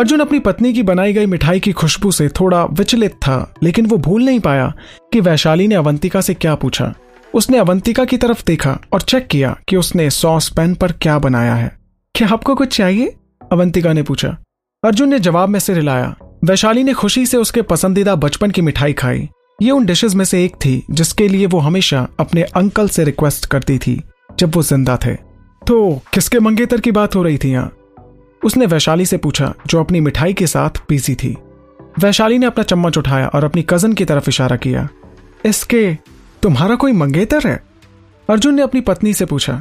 अर्जुन अपनी पत्नी की बनाई गई मिठाई की खुशबू से थोड़ा विचलित था, लेकिन वो भूल नहीं पाया कि वैशाली ने अवंतिका से क्या पूछा। उसने अवंतिका की तरफ़ देखा और चेक किया कि उसने सॉस पैन पर क्या बनाया है। क्या आपको कुछ चाहिए? अवंतिका ने पूछा। अर्जुन ने जवाब में से हिलाया। वैशाली ने खुशी से उसके पसंदीदा बचपन की मिठाई खाई। ये उन डिशेज में से एक थी, जिसके लिए वो हमेशा अपने अंकल से रिक्वेस्ट करती थी, जब वो ज़िंदा थे। तो किसके मंगेतर की बात हो रही थी यहाँ? उसने वैशाली से पूछा, जो अपनी मिठाई के साथ पीसी थी। वैशाली ने अपना चम्मच उठाया और अपनी कज़न की तरफ़ इशारा किया, इसके तुम्हारा कोई मंगेतर है? अर्जुन ने अपनी पत्नी से पूछा,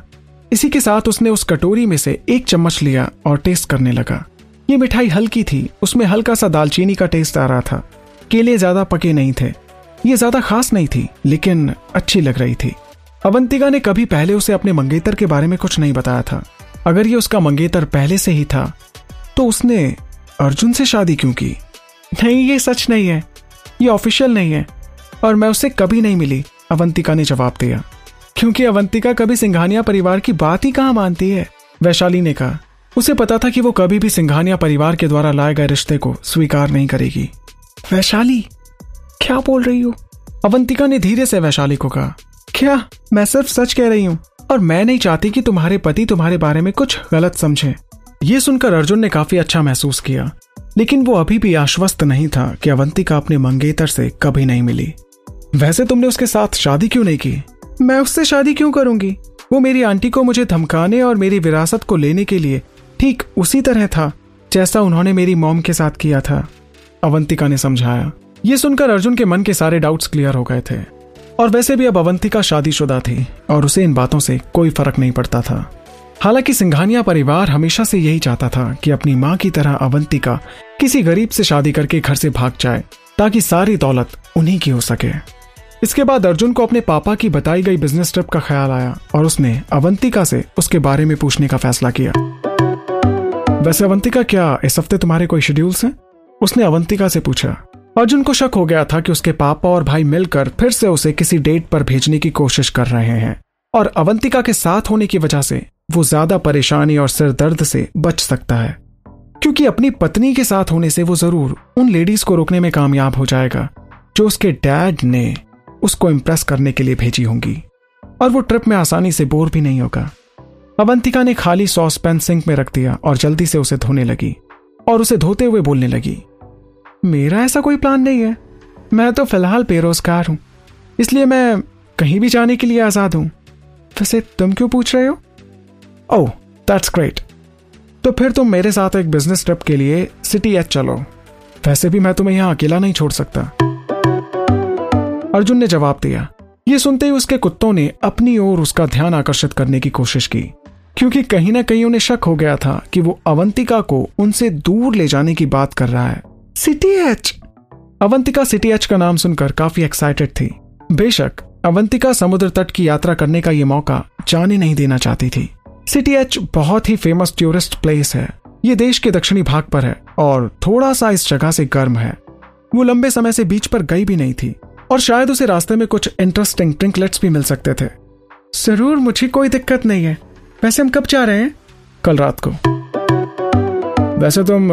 इसी के साथ उसने उस कटोरी में से एक चम्मच लिया और टेस्ट करने लगा। ये मिठाई हल्की थी, उसमें हल्का सा दालचीनी का टेस्ट आ रहा था। केले ज़्यादा पके नहीं थे। ये ज़्यादा खास नहीं थी, लेकिन अच्छी लग रही थी। अवंतिका ने कभी पहले उसे अपने मंगेतर के बारे में कुछ नहीं बताया था। अगर ये उसका मंगेतर पहले से ही था तो उसने अर्जुन से शादी क्यों की? नहीं, ये सच नहीं है। ये ऑफिशियल नहीं है। और मैं उससे कभी नहीं मिली, अवंतिका ने जवाब दिया। क्योंकि अवंतिका कभी सिंघानिया परिवार की बात ही कहाँ मानती है? वैशाली ने कहा, उसे पता था कि वो कभी भी सिंघानिया परिवार के द्वारा लाए गए रिश्ते को स्वीकार नहीं करेगी। वैशाली, क्या बोल रही हो? अवंतिका ने धीरे से वैशाली को कहा, क्या? मैं सिर्फ़ सच कह रही हूँ। और मैं नहीं चाहती कि तुम्हारे पति तुम्हारे बारे में कुछ गलत समझे। ये सुनकर अर्जुन ने काफ़ी अच्छा महसूस किया, लेकिन वो अभी भी आश्वस्त नहीं था कि अवंतिका अपने मंगेतर से कभी नहीं मिली। वैसे तुमने उसके साथ शादी क्यों नहीं की? मैं उससे शादी क्यों करूँगी? वो मेरी आंटी को मुझे धमकाने और मेरी विरासत को लेने के लिए ठीक उसी तरह था, जैसा उन्होंने मेरी मॉम के साथ किया था, अवंतिका ने समझाया। ये सुनकर अर्जुन के मन के सारे डाउट्स क्लियर हो गए थे। और वैसे भी अब अवंतिका शादीशुदा थी, और उसे इन बातों से कोई फ़र्क नहीं पड़ता था। हालाँकि सिंघानिया परिवार हमेशा से यही चाहता था कि अपनी माँ की तरह अवंतिका किसी गरीब से शादी करके घर से भाग जाए, ताकि सारी दौलत उन्हीं की हो सके। इसके बाद अर्जुन को अपने पापा की बताई गई बिज़नेस ट्रिप का ख्याल आया, और उसने अवंतिका से उसके बारे में पूछने का फैसला किया। वैसे अवंतिका, क्या इस हफ़्ते तुम्हारे कोई शेड्यूल्स हैं? उसने अवंतिका से पूछा अर्जुन को शक हो गया था कि उसके पापा और भाई मिलकर फिर से उसे किसी डेट पर भेजने की कोशिश कर रहे हैं, और अवंतिका के साथ होने की वजह से वो ज़्यादा परेशानी और सिर दर्द से बच सकता है, क्योंकि अपनी पत्नी के साथ होने से वो ज़रूर उन लेडीज़ को रोकने में कामयाब हो जाएगा, जो उसके डैड ने उसको इम्प्रेस करने के लिए भेजी होंगी। और वो ट्रिप में आसानी से बोर भी नहीं होगा। अवंतिका ने खाली सॉस पैन सिंक में रख दिया और जल्दी से उसे धोने लगी, और उसे धोते हुए बोलने लगी मेरा ऐसा कोई प्लान नहीं है। मैं तो फ़िलहाल बेरोजगार हूँ। इसलिए मैं कहीं भी जाने के लिए आज़ाद हूँ। वैसे तुम क्यों पूछ रहे हो? ओह दैट्स ग्रेट तो फिर तुम मेरे साथ एक बिज़नेस ट्रिप के लिए सिटी एच चलो। वैसे भी मैं तुम्हें यहाँ अकेला नहीं छोड़ सकता। अर्जुन ने जवाब दिया। ये सुनते ही उसके कुत्तों ने अपनी ओर उसका ध्यान आकर्षित करने की कोशिश की। क्योंकि कहीं ना कहीं उन्हें शक हो गया था कि वो अवंतिका को उनसे दूर ले जाने की बात कर रहा है। City H. Avantika city H का नाम सुनकर काफ़ी एक्साइटेड थी। बेशक, अवंतिका समुद्र तट की यात्रा करने का ये मौका जाने नहीं देना चाहती थी। सिटी एच बहुत ही फ़ेमस टूरिस्ट प्लेस है। ये देश के दक्षिणी भाग पर है और थोड़ा सा इस जगह से गर्म है। वो लंबे समय से बीच पर गई भी नहीं थी और शायद उसे रास्ते में कुछ इंटरेस्टिंग ट्रिंकलेट्स भी मिल सकते थे। ज़रूर मुझे कोई दिक्कत नहीं है। वैसे हम कब जा रहे हैं? कल रात को। वैसे तुम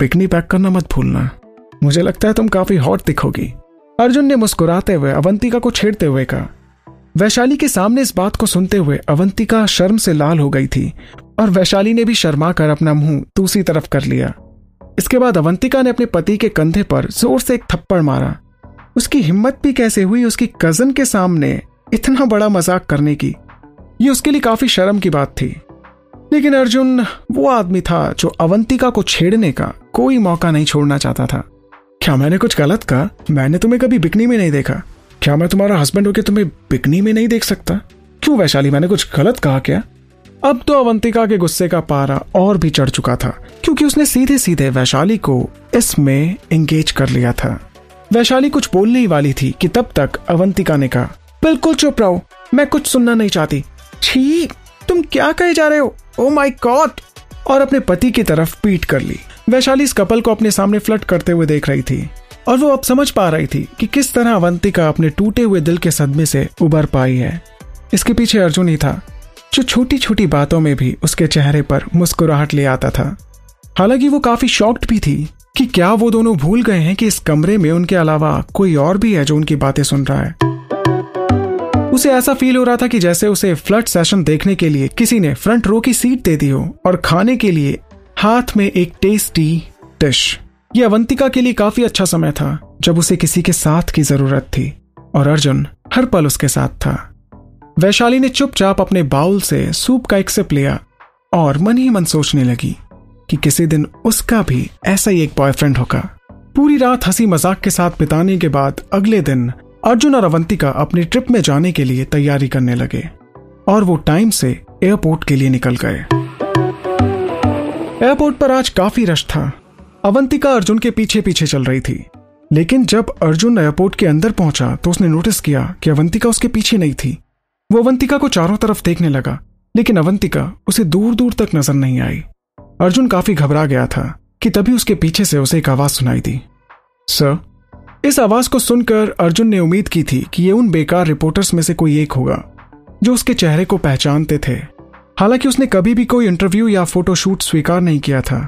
पिकनी पैक करना मत भूलना। मुझे लगता है तुम काफ़ी हॉट दिखोगी। अर्जुन ने मुस्कुराते हुए अवंतिका को छेड़ते हुए कहा। वैशाली के सामने इस बात को सुनते हुए अवंतिका शर्म से लाल हो गई थी और वैशाली ने भी शर्मा कर अपना मुँह दूसरी तरफ़ कर लिया। इसके बाद अवंतिका ने अपने पति के कंधे पर ज़ोर से एक थप्पड़ मारा। उसकी हिम्मत भी कैसे हुई उसकी कज़न के सामने इतना बड़ा मज़ाक करने की? ये उसके लिए काफ़ी शर्म की बात थी। लेकिन अर्जुन, वो आदमी था जो अवंतिका को छेड़ने का कोई मौका नहीं छोड़ना चाहता था। क्या मैंने कुछ गलत कहा? मैंने तुम्हें कभी बिकनी में नहीं देखा। क्या मैं तुम्हारा हस्बैंड होकर तुम्हें बिकनी में नहीं देख सकता? क्यों वैशाली, मैंने कुछ गलत कहा क्या? अब तो अवंतिका के गुस्से का पारा और भी चढ़ चुका था, क्योंकि उसने सीधे सीधे वैशाली को इसमें एंगेज कर लिया था। वैशाली कुछ बोलने ही वाली थी कि तब तक अवंतिका ने कहा, बिल्कुल चुप रहो, मैं कुछ सुनना नहीं चाहती। छी! तुम क्या कहे जा रहे हो? ओ माई गॉड और अपने पति की तरफ़ पीट कर ली। वैशाली इस कपल को अपने सामने फ्लट करते हुए देख रही थी। और वो अब समझ पा रही थी कि किस तरह अवंतिका अपने टूटे हुए दिल के सदमे से उबर पाई है। इसके पीछे अर्जुन ही था, जो छोटी छोटी बातों में भी उसके चेहरे पर मुस्कुराहट ले आता था। हालाँकि वो काफ़ी शॉक्ड भी थी कि क्या वो दोनों भूल गए हैं कि इस कमरे में उनके अलावा कोई और भी है जो उनकी बातें सुन रहा है। उसे ऐसा फील हो रहा था कि जैसे उसे फ्लड सेशन देखने के लिए किसी ने फ्रंट रो की सीट दे दी हो और खाने के लिए हाथ में एक टेस्टी डिश ये अवंतिका के लिए काफ़ी अच्छा समय था, जब उसे किसी के साथ की ज़रूरत थी और अर्जुन हर पल उसके साथ था। वैशाली ने चुपचाप अपने बाउल से सूप का एक सिप लिया और मन ही मन सोचने लगी कि किसी दिन उसका भी ऐसा ही एक बॉयफ्रेंड होगा। पूरी रात हँसी मज़ाक के साथ बिताने के बाद अगले दिन अर्जुन और अवंतिका अपनी ट्रिप में जाने के लिए तैयारी करने लगे और वो टाइम से एयरपोर्ट के लिए निकल गए। एयरपोर्ट पर आज काफ़ी रश था। अवंतिका अर्जुन के पीछे पीछे चल रही थी। लेकिन जब अर्जुन एयरपोर्ट के अंदर पहुँचा तो उसने नोटिस किया कि अवंतिका उसके पीछे नहीं थी। वो अवंतिका को चारों तरफ़ देखने लगा, लेकिन अवंतिका उसे दूर दूर तक नज़र नहीं आई। अर्जुन काफ़ी घबरा गया था कि तभी उसके पीछे से उसे एक आवाज़ सुनाई दी। सर इस आवाज़ को सुनकर अर्जुन ने उम्मीद की थी कि ये उन बेकार रिपोर्टर्स में से कोई एक होगा, जो उसके चेहरे को पहचानते थे। हालाँकि उसने कभी भी कोई इंटरव्यू या फोटोशूट स्वीकार नहीं किया था,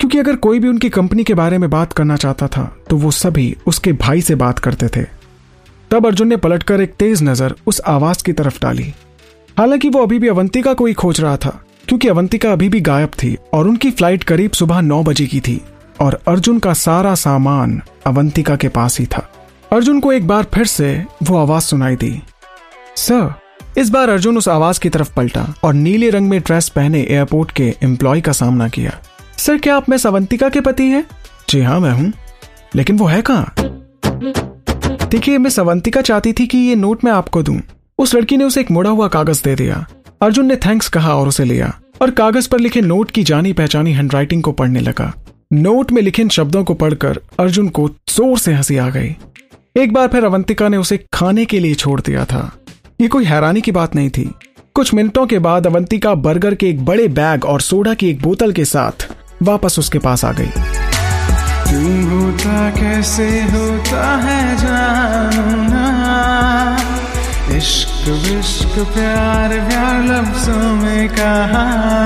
क्योंकि अगर कोई भी उनकी कंपनी के बारे में बात करना चाहता था तो वो सभी उसके भाई से बात करते थे। तब अर्जुन ने पलटकर एक तेज नज़र उस आवाज़ की तरफ़ डाली। हालाँकि वो अभी भी अवंतिका को ही खोज रहा था, क्योंकि अवंतिका अभी भी गायब थी और उनकी फ़्लाइट करीब सुबह नौ बजे की थी। और अर्जुन का सारा सामान अवंतिका के पास ही था। अर्जुन को एक बार फिर से वो आवाज़ सुनाई दी। सर, इस बार अर्जुन उस आवाज़ की तरफ़ पलटा और नीले रंग में ड्रेस पहने एयरपोर्ट के एम्प्लॉय का सामना किया। सर, क्या आप मैं अवंतिका के पति हैं? जी हाँ मैं हूँ। लेकिन वो है कहाँ? देखिए मैं अवंतिका चाहती थी कि ये नोट मैं आपको दूँ। उस लड़की ने उसे एक मुड़ा हुआ कागज़ दे दिया। अर्जुन ने थैंक्स कहा और उसे लिया और कागज़ पर लिखे नोट की जानी पहचानी हैंडराइटिंग को पढ़ने लगा। नोट में लिखे शब्दों को पढ़कर अर्जुन को ज़ोर से हँसी आ गई। एक बार फिर अवंतिका ने उसे खाने के लिए छोड़ दिया था। ये कोई हैरानी की बात नहीं थी। कुछ मिनटों के बाद अवंतिका बर्गर के एक बड़े बैग और सोडा की एक बोतल के साथ वापस उसके पास आ गई। होता कैसे होता है इश्क विश्क प्यार प्यार लफ्जों में कहा।